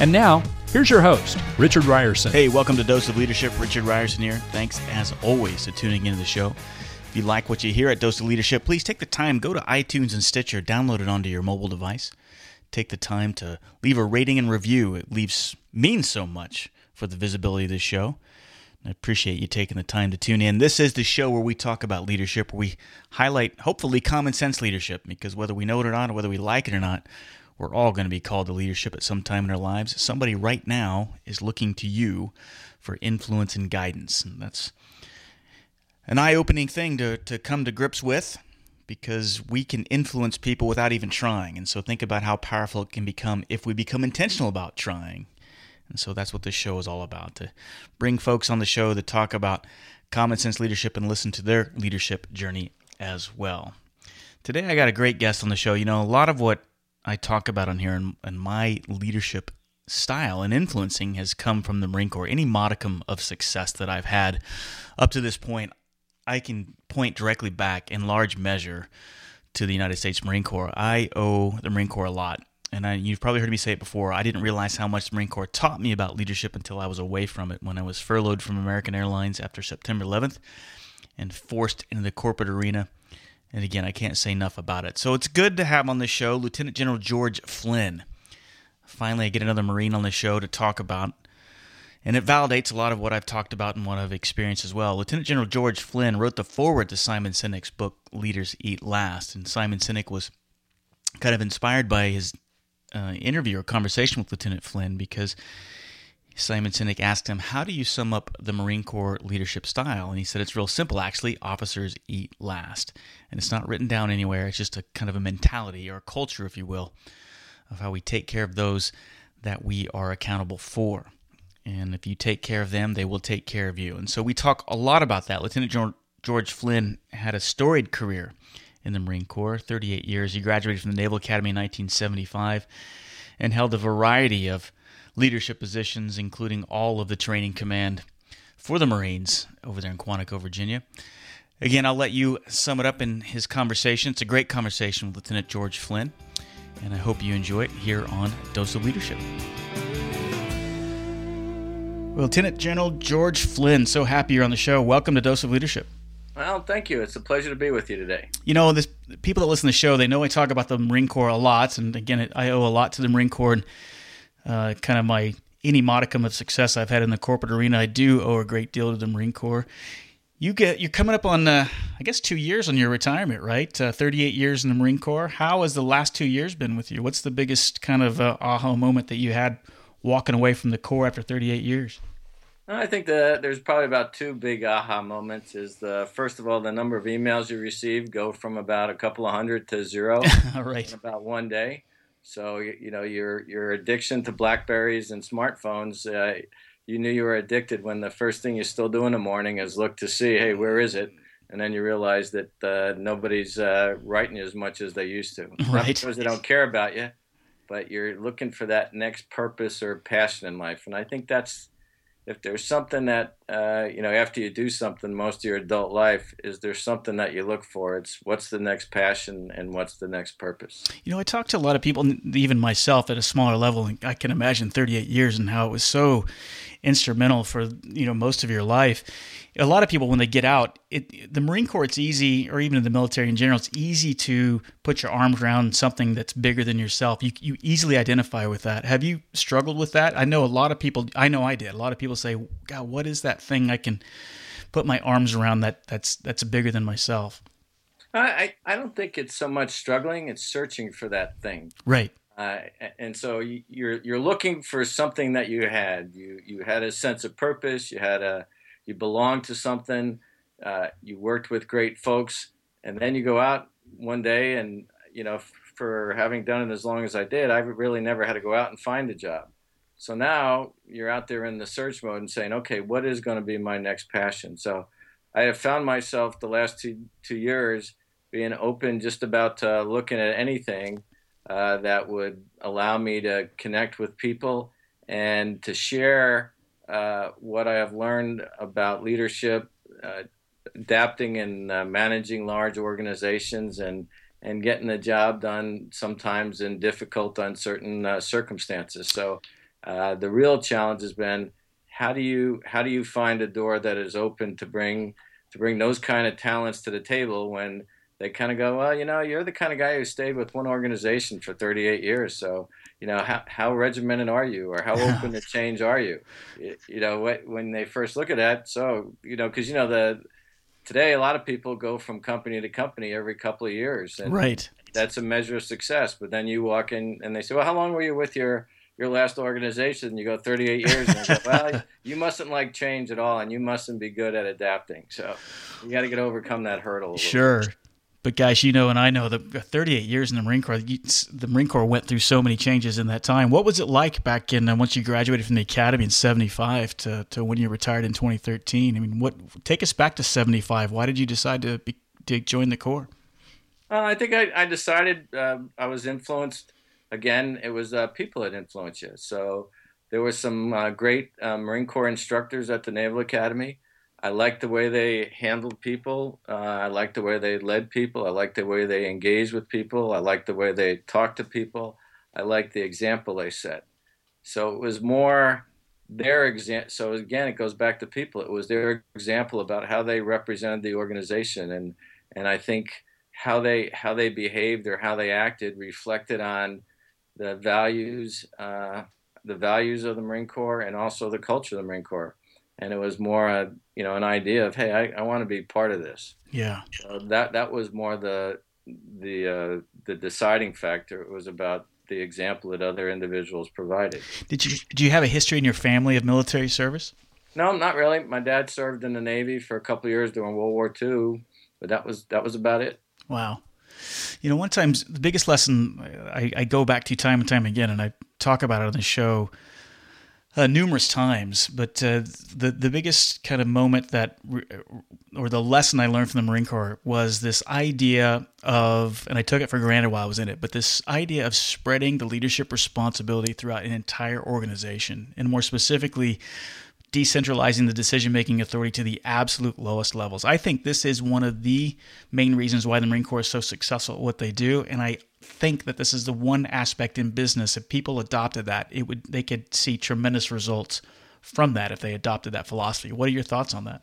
And now, here's your host, Richard Rierson. Hey, welcome to Dose of Leadership. Richard Rierson here. Thanks, as always, for tuning into the show. If you like what you hear at Dose of Leadership, please take the time, go to iTunes and Stitcher, download it onto your mobile device. Take the time to leave a rating and review. It leaves means so much for the visibility of this show. I appreciate you taking the time to tune in. This is the show where we talk about leadership, where we highlight, hopefully, common sense leadership, because whether we know it or not, or whether we like it or not, we're all going to be called to leadership at some time in our lives. Somebody right now is looking to you for influence and guidance. And that's an eye opening thing to, to come to grips with because we can influence people without even trying. And so think about how powerful it can become if we become intentional about trying. And so that's what this show is all about to bring folks on the show to talk about common sense leadership and listen to their leadership journey as well. Today, I got a great guest on the show. You know, a lot of what I talk about on here and, and my leadership style and influencing has come from the Marine Corps. Any modicum of success that I've had up to this point, I can point directly back in large measure to the United States Marine Corps. I owe the Marine Corps a lot. And I, you've probably heard me say it before. I didn't realize how much the Marine Corps taught me about leadership until I was away from it when I was furloughed from American Airlines after September 11th and forced into the corporate arena. And again, I can't say enough about it. So it's good to have on the show Lieutenant General George Flynn. Finally, I get another Marine on the show to talk about and it validates a lot of what I've talked about and what I've experienced as well. Lieutenant General George Flynn wrote the foreword to Simon Sinek's book Leaders Eat Last, and Simon Sinek was kind of inspired by his uh, interview or conversation with Lieutenant Flynn because Simon Sinek asked him, "How do you sum up the Marine Corps leadership style?" And he said, "It's real simple, actually. Officers eat last, and it's not written down anywhere. It's just a kind of a mentality or a culture, if you will, of how we take care of those that we are accountable for." And if you take care of them, they will take care of you. And so we talk a lot about that. Lieutenant George Flynn had a storied career in the Marine Corps, 38 years. He graduated from the Naval Academy in 1975 and held a variety of leadership positions, including all of the training command for the Marines over there in Quantico, Virginia. Again, I'll let you sum it up in his conversation. It's a great conversation with Lieutenant George Flynn, and I hope you enjoy it here on Dose of Leadership. Lieutenant General George Flynn, so happy you're on the show. Welcome to Dose of Leadership. Well, thank you. It's a pleasure to be with you today. You know, this people that listen to the show, they know I talk about the Marine Corps a lot, and again, I owe a lot to the Marine Corps and uh, kind of my any modicum of success I've had in the corporate arena. I do owe a great deal to the Marine Corps. You get you're coming up on uh, I guess two years on your retirement, right? Uh, 38 years in the Marine Corps. How has the last two years been with you? What's the biggest kind of uh, aha moment that you had walking away from the Corps after 38 years? I think that there's probably about two big aha moments. Is the first of all the number of emails you receive go from about a couple of hundred to zero right. in about one day. So you know your your addiction to Blackberries and smartphones. Uh, you knew you were addicted when the first thing you still do in the morning is look to see, hey, where is it? And then you realize that uh, nobody's uh, writing you as much as they used to. Right. Not because they don't care about you, but you're looking for that next purpose or passion in life. And I think that's if there's something that uh, you know after you do something most of your adult life is there something that you look for? It's what's the next passion and what's the next purpose? You know i talk to a lot of people even myself at a smaller level and i can imagine 38 years and how it was so instrumental for you know most of your life. A lot of people when they get out it, the marine corps it's easy or even in the military in general it's easy to put your arms around something that's bigger than yourself. You, you easily identify with that. Have you struggled with that? I know a lot of people i know i did. A lot of people say god what is that thing i can put my arms around that that's that's bigger than myself? I i don't think it's so much struggling it's searching for that thing. Right uh, and so you're you're looking for something that you had you you had a sense of purpose you had a you belonged to something, uh, you worked with great folks, and then you go out one day and you know for having done it as long as I did, I really never had to go out and find a job. So now you're out there in the search mode and saying, okay, what is going to be my next passion? So I have found myself the last two two years being open just about uh, looking at anything uh, that would allow me to connect with people and to share uh, what I have learned about leadership, uh, adapting and uh, managing large organizations, and and getting the job done sometimes in difficult, uncertain uh, circumstances. So the real challenge has been how do you how do you find a door that is open to bring to bring those kind of talents to the table when they kind of go, well, you know, you're the kind of guy who stayed with one organization for 38 years. So, you know, how, how regimented are you or how open to change are you? You know, when they first look at that. So, you know, because, you know, the today a lot of people go from company to company every couple of years. And right. That's a measure of success. But then you walk in and they say, well, how long were you with your your last organization, you go 38 years, and go, well, you mustn't like change at all, and you mustn't be good at adapting. So you got to get overcome that hurdle. Sure. Bit. But guys, you know, and I know that 38 years in the Marine Corps, the Marine Corps went through so many changes in that time. What was it like back in uh, once you graduated from the academy in 75 to, to when you retired in 2013? I mean, what take us back to 75? Why did you decide to be, to join the Corps? I think I, I decided uh, I was influenced again, it was uh, people that influenced you. So there were some uh, great uh, Marine Corps instructors at the Naval Academy. I liked the way they handled people. Uh, I liked the way they led people. I liked the way they engaged with people. I liked the way they talked to people. I liked the example they set. So it was more their example. So again, it goes back to people. It was their example about how they represented the organization, and and I think how they how they behaved or how they acted reflected on the values, uh, the values of the Marine Corps, and also the culture of the Marine Corps. And it was more, a, you know, an idea of, hey, I, I want to be part of this. Yeah. So that that was more the the uh, the deciding factor. It was about the example that other individuals provided. Did you do you have a history in your family of military service? No, not really. My dad served in the Navy for a couple years during World War II, but that was that was about it. Wow. You know, one time the biggest lesson I, I, go back to time and time again, and I talk about it on the show uh, numerous times. But uh, the the biggest kind of moment that, or the lesson I learned from the Marine Corps was this idea of, and I took it for granted while I was in it, but this idea of spreading the leadership responsibility throughout an entire organization, and more specifically decentralizing the decision making authority to the absolute lowest levels. I think this is one of the main reasons why the Marine Corps is so successful at what they do. And I think that this is the one aspect in business if people adopted that, it would they could see tremendous results from that if they adopted that philosophy. What are your thoughts on that?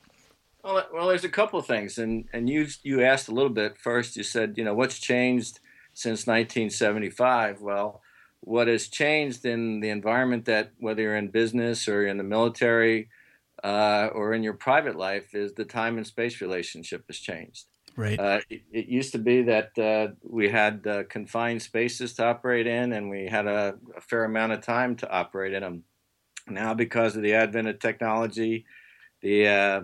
Well, uh, well, there's a couple of things, and and you you asked a little bit first. You said, you know, what's changed since 1975? Well, what has changed in the environment that whether you're in business or in the military uh, or in your private life is the time and space relationship has changed. Right. Uh, it, it, used to be that uh, we had uh, confined spaces to operate in, and we had a, a, fair amount of time to operate in them. Now, because of the advent of technology, the uh,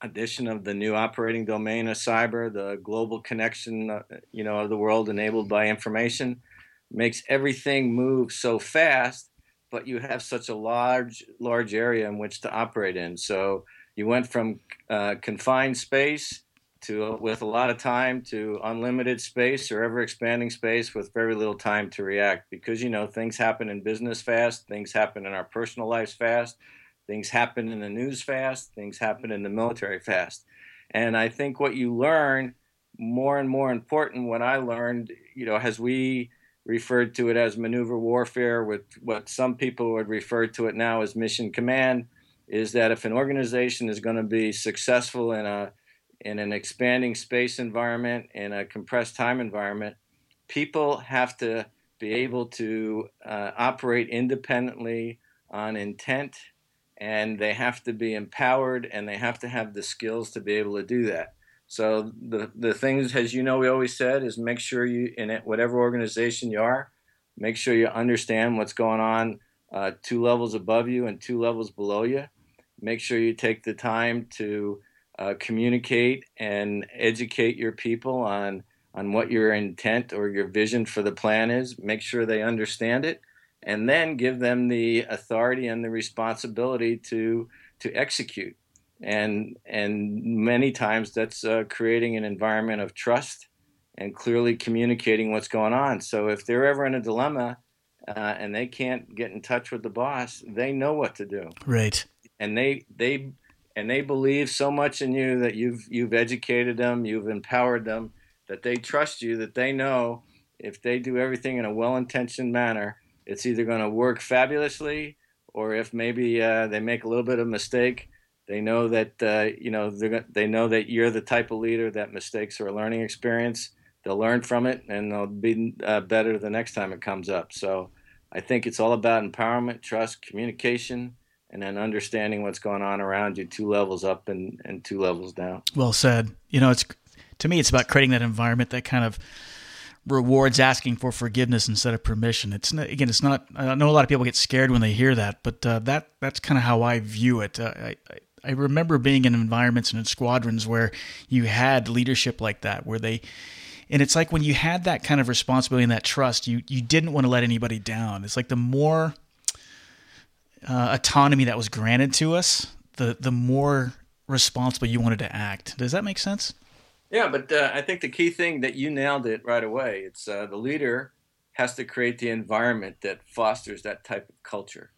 addition of the new operating domain of cyber, the global connection, uh, you know, of the world enabled by information, makes everything move so fast, but you have such a large, large area in which to operate in. So you went from uh, confined space to with a lot of time to unlimited space or ever expanding space with very little time to react because you know things happen in business fast, things happen in our personal lives fast, things happen in the news fast, things happen in the military fast. And I think what you learn more and more important what I learned, you know, as we referred to it as maneuver warfare, with what some people would refer to it now as mission command, is that if an organization is going to be successful in a in an expanding space environment in a compressed time environment, people have to be able to uh, operate independently on intent, and they have to be empowered, and they have to have the skills to be able to do that. So the the things, as you know, we always said is make sure you in it, whatever organization you are, make sure you understand what's going on uh, two levels above you and two levels below you. Make sure you take the time to uh, communicate and educate your people on on what your intent or your vision for the plan is. Make sure they understand it, and then give them the authority and the responsibility to to execute. And and many times that's uh, creating an environment of trust and clearly communicating what's going on. So if they're ever in a dilemma uh, and they can't get in touch with the boss, they know what to do. Right. And they they and they believe so much in you that you've you've educated them, you've empowered them, that they trust you, that they know if they do everything in a well-intentioned manner, it's either going to work fabulously, or if maybe uh, they make a little bit of mistake, they know that uh, you know they know that you're the type of leader that mistakes are a learning experience. They'll learn from it, and they'll be uh, better the next time it comes up. So, I think it's all about empowerment, trust, communication, and then understanding what's going on around you, two levels up and, and two levels down. Well said. You know, it's to me, it's about creating that environment that kind of rewards asking for forgiveness instead of permission. It's not, again, it's not. I know a lot of people get scared when they hear that, but uh, that that's kind of how I view it. Uh, I, I remember being in environments and in squadrons where you had leadership like that, where they, and it's like when you had that kind of responsibility and that trust, you you didn't want to let anybody down. It's like the more uh, autonomy that was granted to us, the the more responsible you wanted to act. Does that make sense? Yeah, but uh, I think the key thing that you nailed it right away. It's uh, the leader has to create the environment that fosters that type of culture,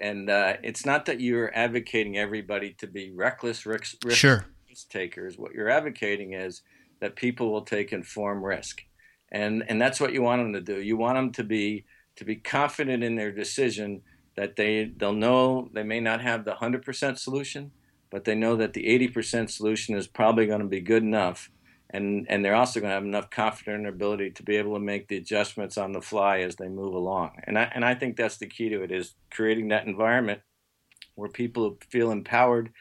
and uh, it's not that you're advocating everybody to be reckless risk, risk sure. takers. What you're advocating is that people will take informed risk, and and that's what you want them to do. You want them to be to be confident in their decision that they they'll know they may not have the hundred percent solution, but they know that the eighty percent solution is probably going to be good enough and and they're also going to have enough confidence their ability to be able to make the adjustments on the fly as they move along. And I and I think that's the key to it is creating that environment where people feel empowered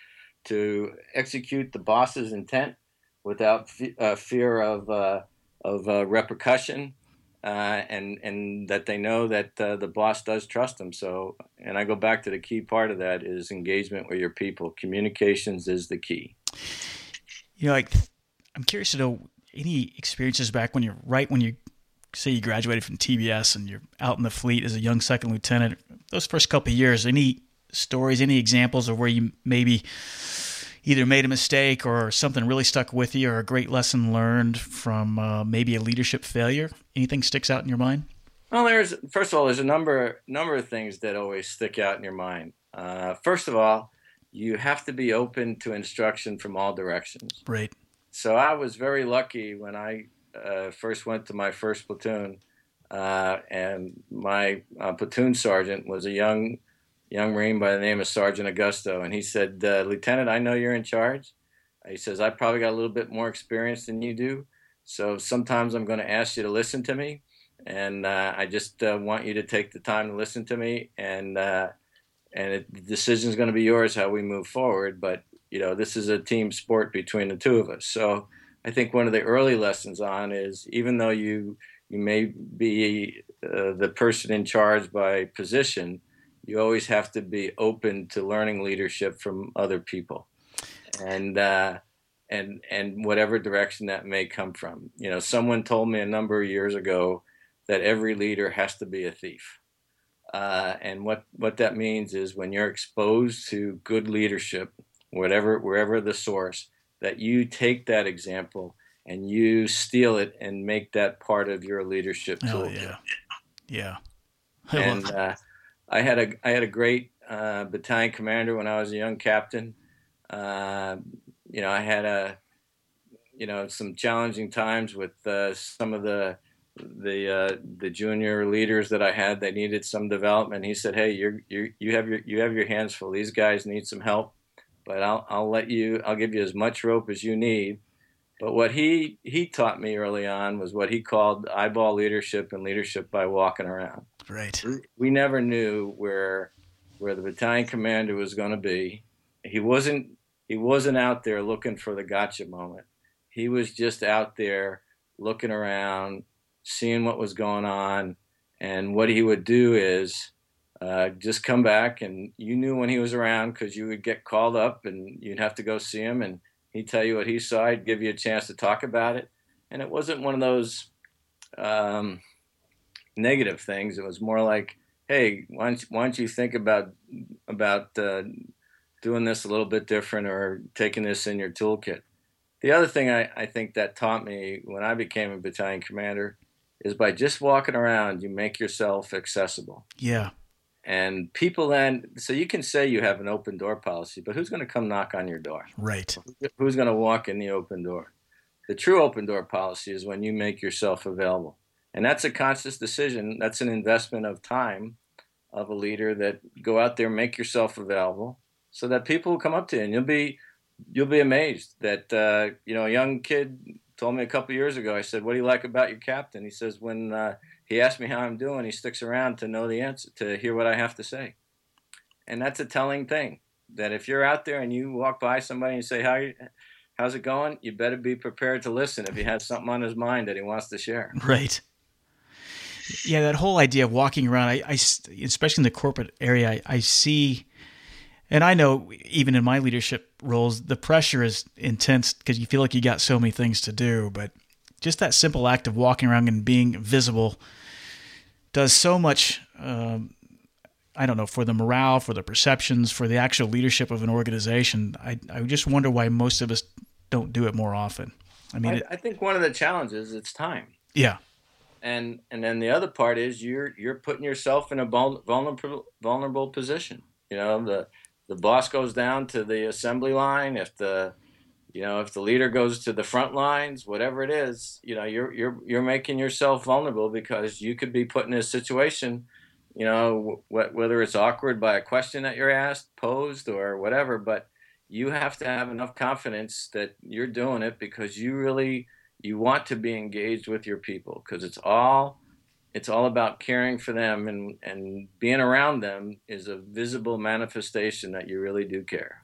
to execute the boss's intent without uh, fear of uh, of uh, repercussion. Uh, and and that they know that uh, the boss does trust them. So, and I go back to the key part of that is engagement with your people. Communications is the key. You know, like I'm curious to know any experiences back when you're right when you say you graduated from TBS and you're out in the fleet as a young second lieutenant. Those first couple of years, any stories, any examples of where you maybe either made a mistake or something really stuck with you, or a great lesson learned from uh, maybe a leadership failure? Anything sticks out in your mind? Well, there's first of all, there's a number number of things that always stick out in your mind. Uh, first of all, you have to be open to instruction from all directions. Right. So I was very lucky when I uh, first went to my first platoon, uh, and my uh, platoon sergeant was a young young Marine by the name of Sergeant Augusto, and he said, uh, "Lieutenant, I know you're in charge." He says, "I probably got a little bit more experience than you do, so sometimes I'm going to ask you to listen to me, and uh, I just uh, want you to take the time to listen to me, and and it, the decision is going to be yours how we move forward, but." You know, this is a team sport between the two of us. So I think one of the early lessons on is even though you you may be uh, the person in charge by position, you always have to be open to learning leadership from other people, and uh, and and whatever direction that may come from. You know, someone told me a number of years ago that every leader has to be a thief. Uh, and what, what that means is when you're exposed to good leadership, whatever wherever the source, that you take that example and you steal it and make that part of your leadership tool. Oh, yeah, yeah. I and uh, I had a I had a great uh, battalion commander when I was a young captain. Uh, you know, I had a you know some challenging times with uh, some of the the uh, the junior leaders that I had. They needed some development. He said, "Hey, you you you have your you have your hands full. These guys need some help but I'll I'll let you I'll give you as much rope as you need. But what he he taught me early on was what he called eyeball leadership and leadership by walking around. Right. We, we never knew where where the battalion commander was going to be. He wasn't he wasn't out there looking for the gotcha moment. He was just out there looking around, seeing what was going on, and what he would do is uh, just come back and you knew when he was around because you would get called up and you'd have to go see him and he'd tell you what he saw he'd give you a chance to talk about it and it wasn't one of those um, negative things it was more like hey, why don't, why don't you think about about uh, doing this a little bit different or taking this in your toolkit? The other thing I, I think that taught me when I became a battalion commander is by just walking around, you make yourself accessible. Yeah. And people then, so you can say you have an open door policy, but who's going to come knock on your door? Right. Who's going to walk in the open door? The true open door policy is when you make yourself available. And that's a conscious decision. That's an investment of time of a leader that go out there, make yourself available so that people will come up to you and you'll be, you'll be amazed that, uh, you know, a young kid told me a couple years ago, I said, what do you like about your captain? He says, when, uh, he asks me how I'm doing. He sticks around to know the answer, to hear what I have to say. And that's a telling thing that if you're out there and you walk by somebody and say, How you, how's it going? You better be prepared to listen if he has something on his mind that he wants to share. Right. Yeah, that whole idea of walking around, I, I especially in the corporate area, I, I see, and I know even in my leadership roles, the pressure is intense because you feel like you got so many things to do. But just that simple act of walking around and being visible does so much. Um, I don't know for the morale, for the perceptions, for the actual leadership of an organization. I I just wonder why most of us don't do it more often. I mean, I, it, I think one of the challenges it's time. Yeah. And and then the other part is you're you're putting yourself in a vulnerable vulnerable position. You know the the boss goes down to the assembly line if the you know if the leader goes to the front lines whatever it is you know you're you're you're making yourself vulnerable because you could be put in a situation you know wh- whether it's awkward by a question that you're asked posed or whatever but you have to have enough confidence that you're doing it because you really you want to be engaged with your people because it's all it's all about caring for them and and being around them is a visible manifestation that you really do care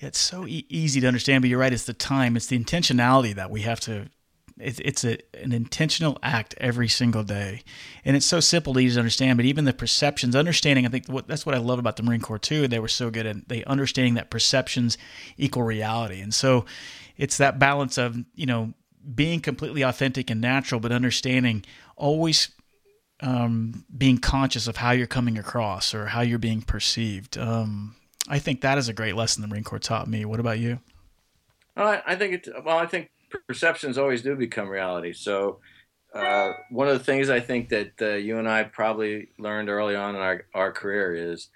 it's so e- easy to understand, but you're right. It's the time, it's the intentionality that we have to. It's, it's a, an intentional act every single day, and it's so simple to easy to understand. But even the perceptions, understanding, I think what, that's what I love about the Marine Corps too. They were so good at they understanding that perceptions equal reality, and so it's that balance of you know being completely authentic and natural, but understanding always um, being conscious of how you're coming across or how you're being perceived. Um, I think that is a great lesson the Marine Corps taught me. What about you? Well, I think it. Well, I think perceptions always do become reality. So, uh, one of the things I think that uh, you and I probably learned early on in our, our career is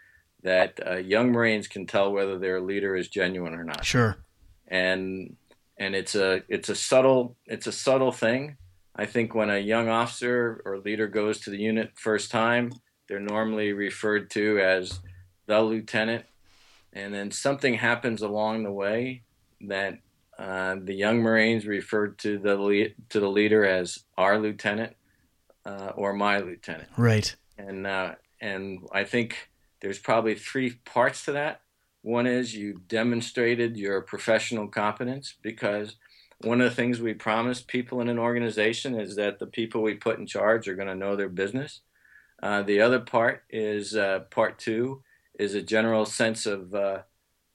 that uh, young Marines can tell whether their leader is genuine or not. Sure. And and it's a it's a subtle it's a subtle thing. I think when a young officer or leader goes to the unit first time, they're normally referred to as the lieutenant and then something happens along the way that uh, the young Marines referred to the le- to the leader as our lieutenant uh, or my lieutenant. Right. And uh, and I think there's probably three parts to that. One is you demonstrated your professional competence because one of the things we promise people in an organization is that the people we put in charge are going to know their business. Uh, the other part is uh, part two is a general sense of uh,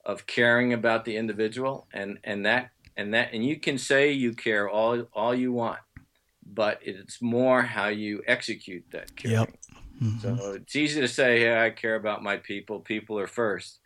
of caring about the individual, and and that and that and you can say you care all all you want, but it's more how you execute that caring. Yep. Mm-hmm. So it's easy to say, "Hey, I care about my people. People are first.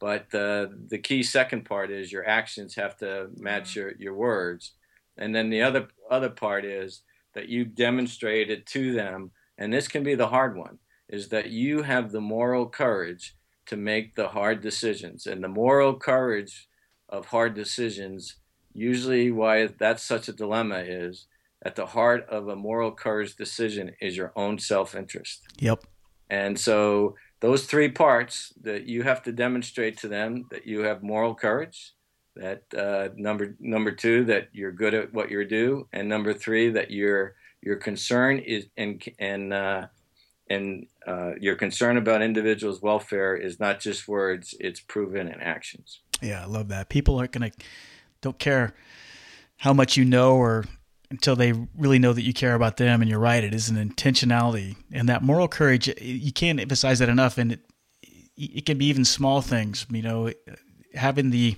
But uh, the key second part is your actions have to match your, your words, and then the other other part is that you demonstrate it to them, and this can be the hard one, is that you have the moral courage to make the hard decisions. And the moral courage of hard decisions, usually why that's such a dilemma is at the heart of a moral courage decision is your own self interest. Yep. And so those three parts that you have to demonstrate to them that you have moral courage, that uh, number number two that you're good at what you're do, and number three that your your concern is and and uh, and uh, your concern about individuals' welfare is not just words; it's proven in actions. Yeah, I love that. People aren't to don't care how much you know or until they really know that you care about them. And you're right; it is an intentionality and that moral courage. You can't emphasize that enough. And it it can be even small things. You know, having the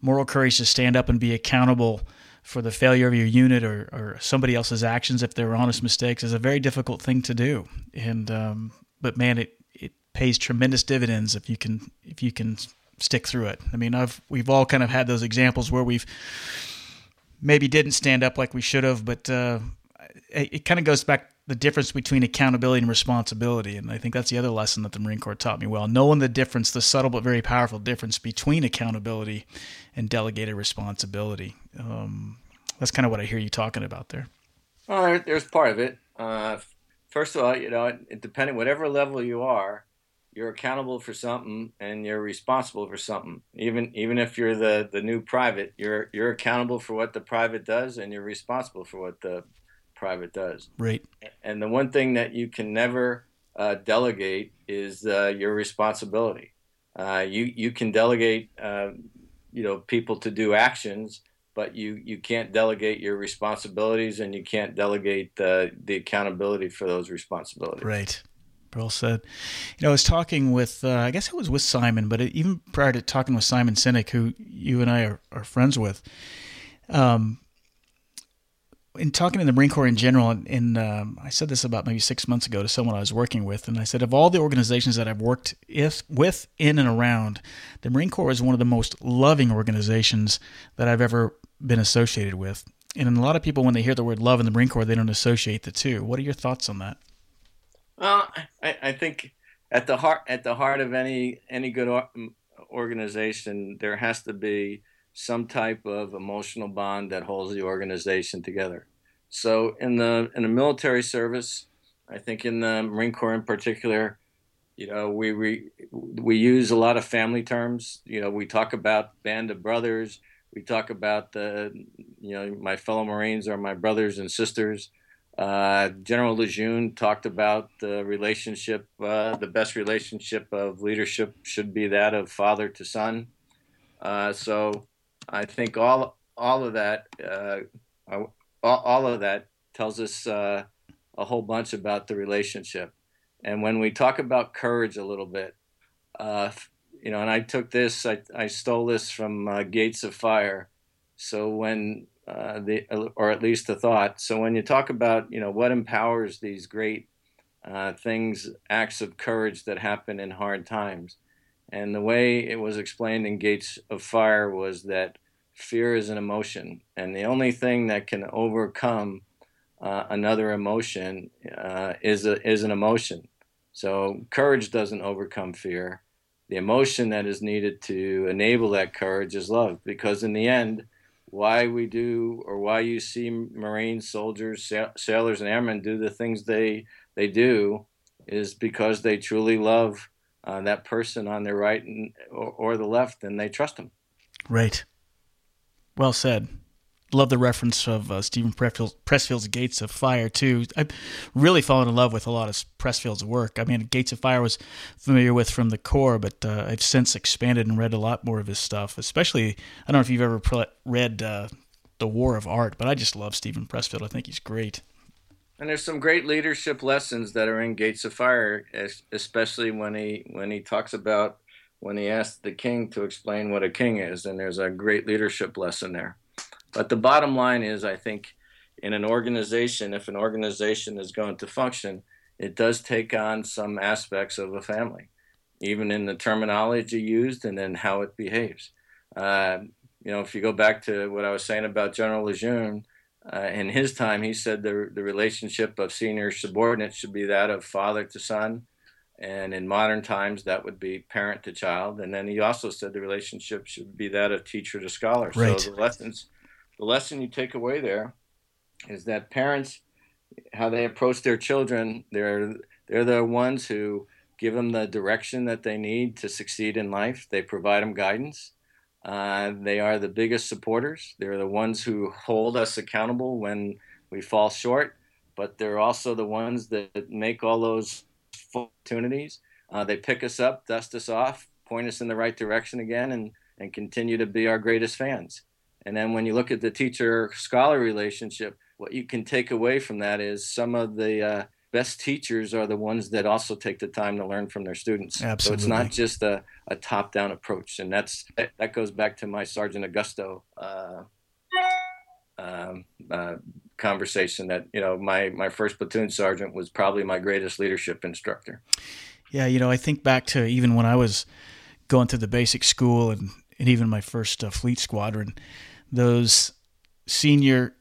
moral courage to stand up and be accountable for the failure of your unit or, or somebody else's actions if they were honest mistakes is a very difficult thing to do. And um, but man, it it pays tremendous dividends if you can if you can stick through it. I mean, I've we've all kind of had those examples where we've maybe didn't stand up like we should have, but uh, it, it kind of goes back the difference between accountability and responsibility. And I think that's the other lesson that the Marine Corps taught me well. Knowing the difference, the subtle but very powerful difference between accountability and delegated responsibility. Um, that's kind of what I hear you talking about there. Well, there's part of it. Uh, first of all, you know, depending whatever level you are, you're accountable for something and you're responsible for something. Even even if you're the the new private, you're you're accountable for what the private does and you're responsible for what the private does. Right. And the one thing that you can never uh, delegate is uh, your responsibility. Uh, you you can delegate, uh, you know, people to do actions, but you you can't delegate your responsibilities, and you can't delegate the the accountability for those responsibilities. Right. Well said. You know, I was talking with, uh, I guess it was with Simon, but even prior to talking with Simon Sinek, who you and I are, are friends with, um, in talking to the Marine Corps in general, and um, I said this about maybe six months ago to someone I was working with, and I said, of all the organizations that I've worked if, with, in, and around, the Marine Corps is one of the most loving organizations that I've ever been associated with. And a lot of people, when they hear the word love in the Marine Corps, they don't associate the two. What are your thoughts on that? Well, I, I think at the heart at the heart of any any good organization, there has to be some type of emotional bond that holds the organization together. So in the in the military service, I think in the Marine Corps in particular, you know, we we we use a lot of family terms. You know, we talk about band of brothers. We talk about the, you know, my fellow Marines are my brothers and sisters. Uh, General Lejeune talked about the relationship. Uh, the best relationship of leadership should be that of father to son. Uh, so I think all all of that uh, all, of that tells us uh, a whole bunch about the relationship. And when we talk about courage a little bit, uh, you know, and I took this, I, I stole this from uh, Gates of Fire. So when uh, the, or at least the thought. So when you talk about, you know, what empowers these great uh, things, acts of courage that happen in hard times, and the way it was explained in Gates of Fire was that fear is an emotion, and the only thing that can overcome uh, another emotion uh, is a, is an emotion. So courage doesn't overcome fear. The emotion that is needed to enable that courage is love, because in the end, why we do or why you see Marines, soldiers, sailors, and airmen do the things they they do is because they truly love uh, that person on their right and, or, or the left, and they trust them. Right. Well said. Love the reference of uh, Steven Pressfield's, Gates of Fire too. I've really fallen in love with a lot of Pressfield's work. I mean, Gates of Fire was familiar with from the Corps, but uh, I've since expanded and read a lot more of his stuff. Especially, I don't know if you've ever read uh, The War of Art, but I just love Steven Pressfield. I think he's great. And there's some great leadership lessons that are in Gates of Fire, especially when he when he talks about when he asked the king to explain what a king is, and there's a great leadership lesson there. But the bottom line is, I think, in an organization, if an organization is going to function, it does take on some aspects of a family, even in the terminology used and then how it behaves. Uh, you know, if you go back to what I was saying about General Lejeune, uh, in his time, he said the, the relationship of senior subordinates should be that of father to son, and in modern times, that would be parent to child. And then he also said the relationship should be that of teacher to scholar. Right. So the lessons, the lesson you take away there is that parents, how they approach their children, they're they're the ones who give them the direction that they need to succeed in life. They provide them guidance. Uh, they are the biggest supporters. They're the ones who hold us accountable when we fall short, but they're also the ones that make all those opportunities. Uh, they pick us up, dust us off, point us in the right direction again, and, and continue to be our greatest fans. And then when you look at the teacher scholar relationship, what you can take away from that is some of the uh, best teachers are the ones that also take the time to learn from their students. Absolutely. So it's not just a, a top down approach. And that's that goes back to my Sergeant Augusto uh, um, uh, conversation that you know my my first platoon sergeant was probably my greatest leadership instructor. Yeah, you know, I think back to even when I was going through the basic school and, and even my first uh, fleet squadron, those senior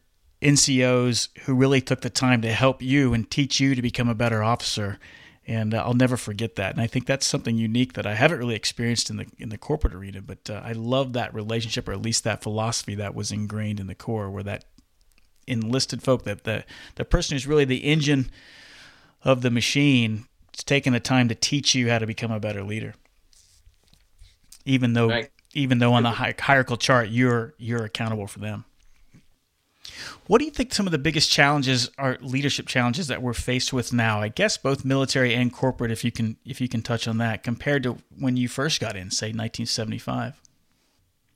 NCOs who really took the time to help you and teach you to become a better officer. And uh, I'll never forget that. And I think that's something unique that I haven't really experienced in the in the corporate arena. But uh, I love that relationship, or at least that philosophy that was ingrained in the Corps, where that enlisted folk, that the the person who's really the engine of the machine, is taking the time to teach you how to become a better leader. Even though, right. even though on the hierarchical chart, you're you're accountable for them. What do you think some of the biggest challenges are leadership challenges that we're faced with now? I guess both military and corporate if you can if you can touch on that compared to when you first got in, say 1975.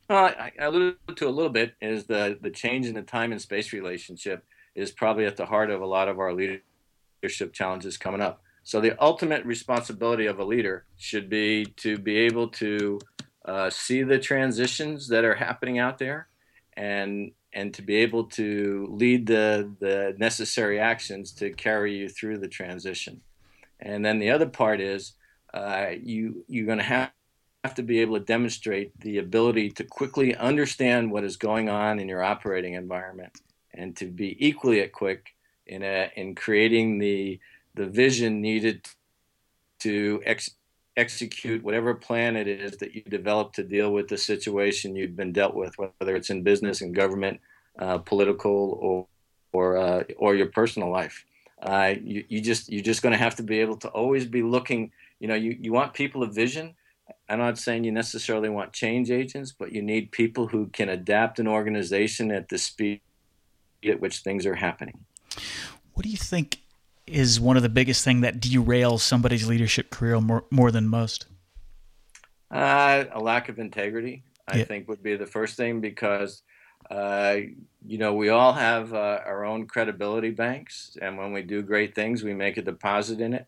Well, I, alluded to a little bit is the the change in the time and space relationship is probably at the heart of a lot of our leadership challenges coming up. So the ultimate responsibility of a leader should be to be able to uh, see the transitions that are happening out there and and to be able to lead the, the necessary actions to carry you through the transition. And then the other part is uh, you, you're going to have, have to be able to demonstrate the ability to quickly understand what is going on in your operating environment and to be equally at quick in, a, in creating the, the vision needed to ex, execute whatever plan it is that you develop to deal with the situation you've been dealt with, whether it's in business and government, uh, political, or or uh, or your personal life. Uh, you, you just you're just going to have to be able to always be looking. You know, you, you want people of vision. I'm not saying you necessarily want change agents, but you need people who can adapt an organization at the speed at which things are happening. What do you think is one of the biggest thing that derails somebody's leadership career more, more than most? Uh, a lack of integrity, I yeah. think, would be the first thing because, uh, you know, we all have uh, our own credibility banks, and when we do great things, we make a deposit in it.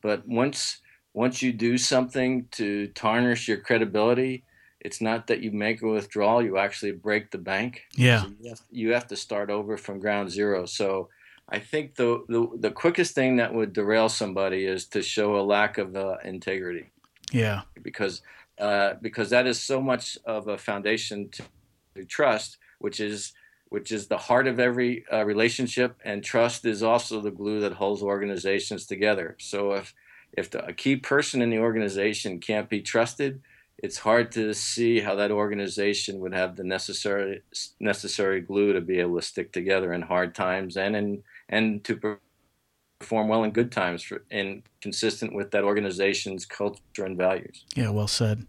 But once once you do something to tarnish your credibility, it's not that you make a withdrawal; you actually break the bank. Yeah, so you, have, you have to start over from ground zero. So I think the, the, the quickest thing that would derail somebody is to show a lack of uh, integrity. Yeah, because uh, because that is so much of a foundation to, to, trust, which is which is the heart of every uh, relationship, and trust is also the glue that holds organizations together. So if if the, a key person in the organization can't be trusted, it's hard to see how that organization would have the necessary necessary glue to be able to stick together in hard times and in and to perform well in good times for, and consistent with that organization's culture and values. Yeah, well said.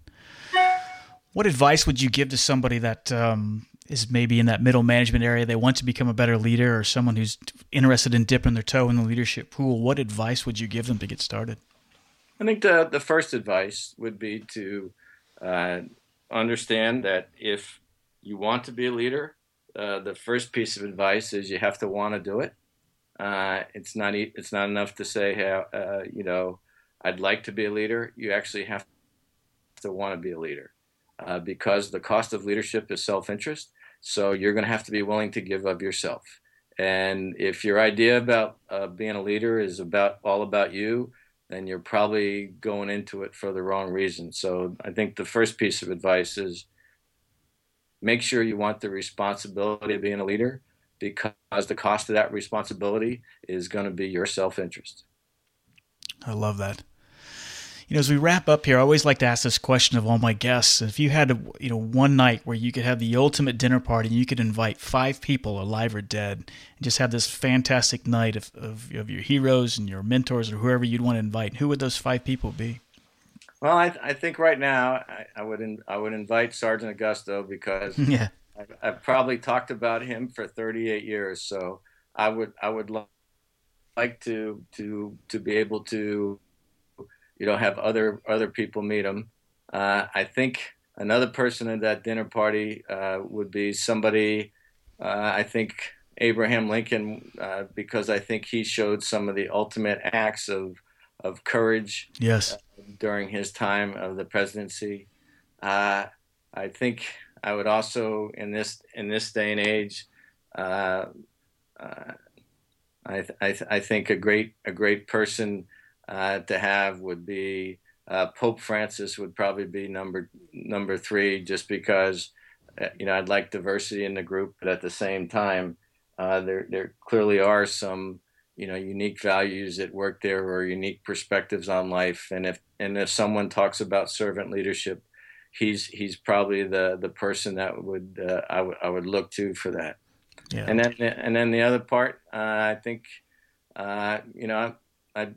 What advice would you give to somebody that um, is maybe in that middle management area? They want to become a better leader, or someone who's interested in dipping their toe in the leadership pool. What advice would you give them to get started? I think the the first advice would be to uh, understand that if you want to be a leader, uh, the first piece of advice is you have to want to do it. Uh, it's not it's not enough to say, hey, uh, you know, I'd like to be a leader. You actually have to want to be a leader uh, because the cost of leadership is self-interest. So you're going to have to be willing to give of yourself. And if your idea about being a leader is about all about you, then you're probably going into it for the wrong reason. So I think the first piece of advice is make sure you want the responsibility of being a leader because the cost of that responsibility is going to be your self interest. I love that. You know, as we wrap up here, I always like to ask this question of all my guests. If you had, a, you know, one night where you could have the ultimate dinner party and you could invite five people, alive or dead, and just have this fantastic night of, of, of your heroes and your mentors or whoever you'd want to invite, who would those five people be? Well, I, I think right now I, I would in, I would invite Sergeant Augusto because yeah. I've, I've, probably talked about him for 38 years, so I would I would like to to to be able to you know have other other people meet him. Uh, I think another person at that dinner party uh, would be somebody. Uh, I think Abraham Lincoln uh, because I think he showed some of the ultimate acts of of courage. Yes. during his time of the presidency, uh, I think I would also in this in this day and age uh, uh, I, th- I, th- I, think a great a great person uh, to have would be uh, Pope Francis would probably be number number three, just because uh, you know I'd like diversity in the group, but at the same time, uh, there there clearly are some you know unique values at work there or unique perspectives on life, and if and if someone talks about servant leadership, he's he's probably the the person that would uh, I, w- I would look to for that. Yeah. And then and then the other part, uh, I think, uh, you know, I'd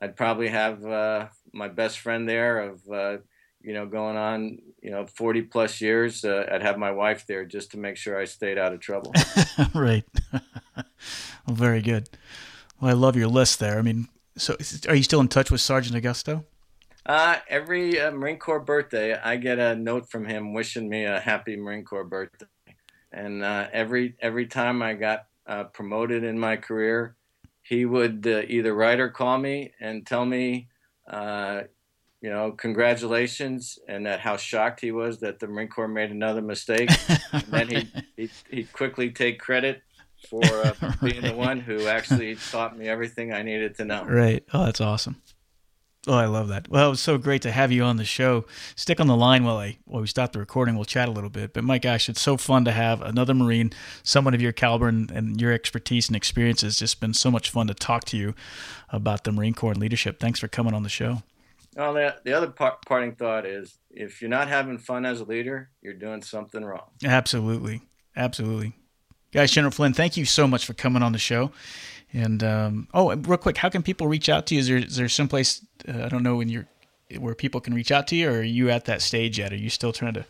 I'd probably have uh, my best friend there of uh, you know going on you know 40 plus years. Uh, I'd have my wife there just to make sure I stayed out of trouble. right. well, very good. Well, I love your list there. I mean, so are you still in touch with Sergeant Augusto? Uh, every uh, Marine Corps birthday, I get a note from him wishing me a happy Marine Corps birthday. And uh, every every time I got uh, promoted in my career, he would uh, either write or call me and tell me, uh, you know, congratulations, and that how shocked he was that the Marine Corps made another mistake. and then he he he'd quickly take credit for being right. the one who actually taught me everything I needed to know. Right. Oh, that's awesome. Oh, I love that. Well, it was so great to have you on the show. Stick on the line while I while we stop the recording. We'll chat a little bit. But my gosh, it's so fun to have another Marine, someone of your caliber and, and your expertise and experience. It's just been so much fun to talk to you about the Marine Corps and leadership. Thanks for coming on the show. Well, the, the other par- parting thought is if you're not having fun as a leader, you're doing something wrong. Absolutely. Absolutely. Guys, General Flynn, thank you so much for coming on the show. And um, oh, real quick, how can people reach out to you? Is there is there someplace uh, I don't know when you're where people can reach out to you, or are you at that stage yet? Are you still trying to?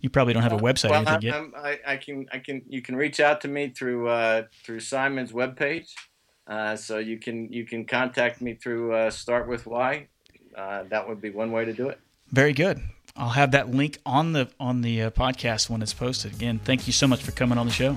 You probably don't have a website well, or anything yet. I, I, can I can you can reach out to me through uh, through Simon's webpage. Uh, so you can you can contact me through uh, Start with Why. Uh, that would be one way to do it. Very good. I'll have that link on the on the uh, podcast when it's posted. Again, thank you so much for coming on the show.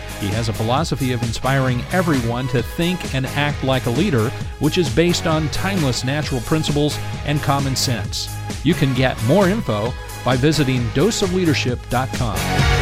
He has a philosophy of inspiring everyone to think and act like a leader, which is based on timeless natural principles and common sense. You can get more info by visiting doseofleadership.com.